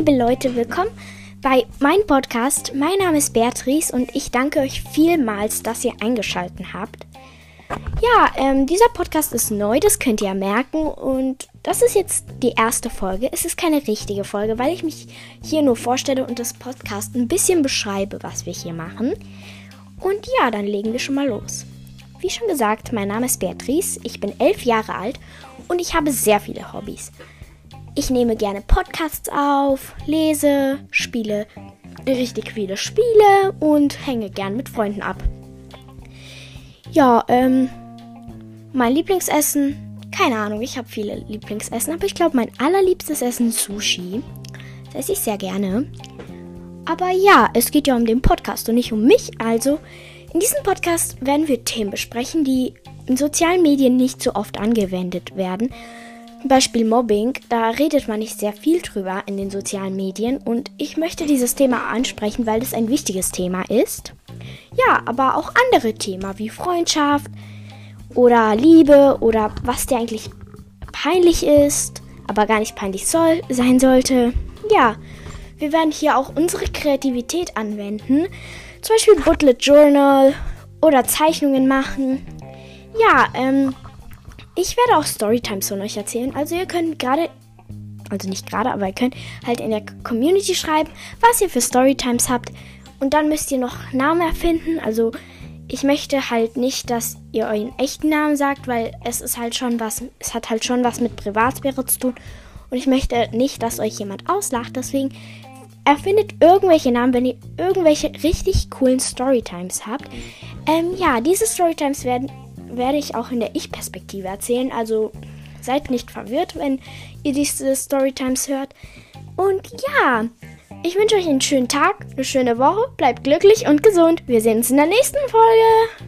liebe Leute, willkommen bei meinem Podcast. Mein Name ist Beatrice und ich danke euch vielmals, dass ihr eingeschaltet habt. Ja, ähm, dieser Podcast ist neu, das könnt ihr ja merken. Und das ist jetzt die erste Folge. Es ist keine richtige Folge, weil ich mich hier nur vorstelle und das Podcast ein bisschen beschreibe, was wir hier machen. Und ja, dann legen wir schon mal los. Wie schon gesagt, mein Name ist Beatrice, ich bin elf Jahre alt und ich habe sehr viele Hobbys. Ich nehme gerne Podcasts auf, lese, spiele richtig viele Spiele und hänge gern mit Freunden ab. Ja, ähm, mein Lieblingsessen, keine Ahnung, ich habe viele Lieblingsessen, aber ich glaube, mein allerliebstes Essen ist Sushi. Das esse ich sehr gerne. Aber ja, es geht ja um den Podcast und nicht um mich. Also, in diesem Podcast werden wir Themen besprechen, die in sozialen Medien nicht so oft angewendet werden. Beispiel Mobbing, da redet man nicht sehr viel drüber in den sozialen Medien und ich möchte dieses Thema ansprechen, weil es ein wichtiges Thema ist. Ja, aber auch andere Themen wie Freundschaft oder Liebe oder was dir eigentlich peinlich ist, aber gar nicht peinlich soll, sein sollte. Ja, wir werden hier auch unsere Kreativität anwenden. Zum Beispiel Bullet Journal oder Zeichnungen machen. Ja, ähm, ich werde auch Storytimes von euch erzählen. Also ihr könnt gerade, also nicht gerade, aber ihr könnt halt in der Community schreiben, was ihr für Storytimes habt. Und dann müsst ihr noch Namen erfinden. Also ich möchte halt nicht, dass ihr euren echten Namen sagt, weil es ist halt schon was, es hat halt schon was mit Privatsphäre zu tun. Und ich möchte nicht, dass euch jemand auslacht. Deswegen erfindet irgendwelche Namen, wenn ihr irgendwelche richtig coolen Storytimes habt. Ähm, ja, diese Storytimes werden, werde ich auch in der Ich-Perspektive erzählen. Also seid nicht verwirrt, wenn ihr diese Storytimes hört. Und ja, ich wünsche euch einen schönen Tag, eine schöne Woche, bleibt glücklich und gesund. Wir sehen uns in der nächsten Folge.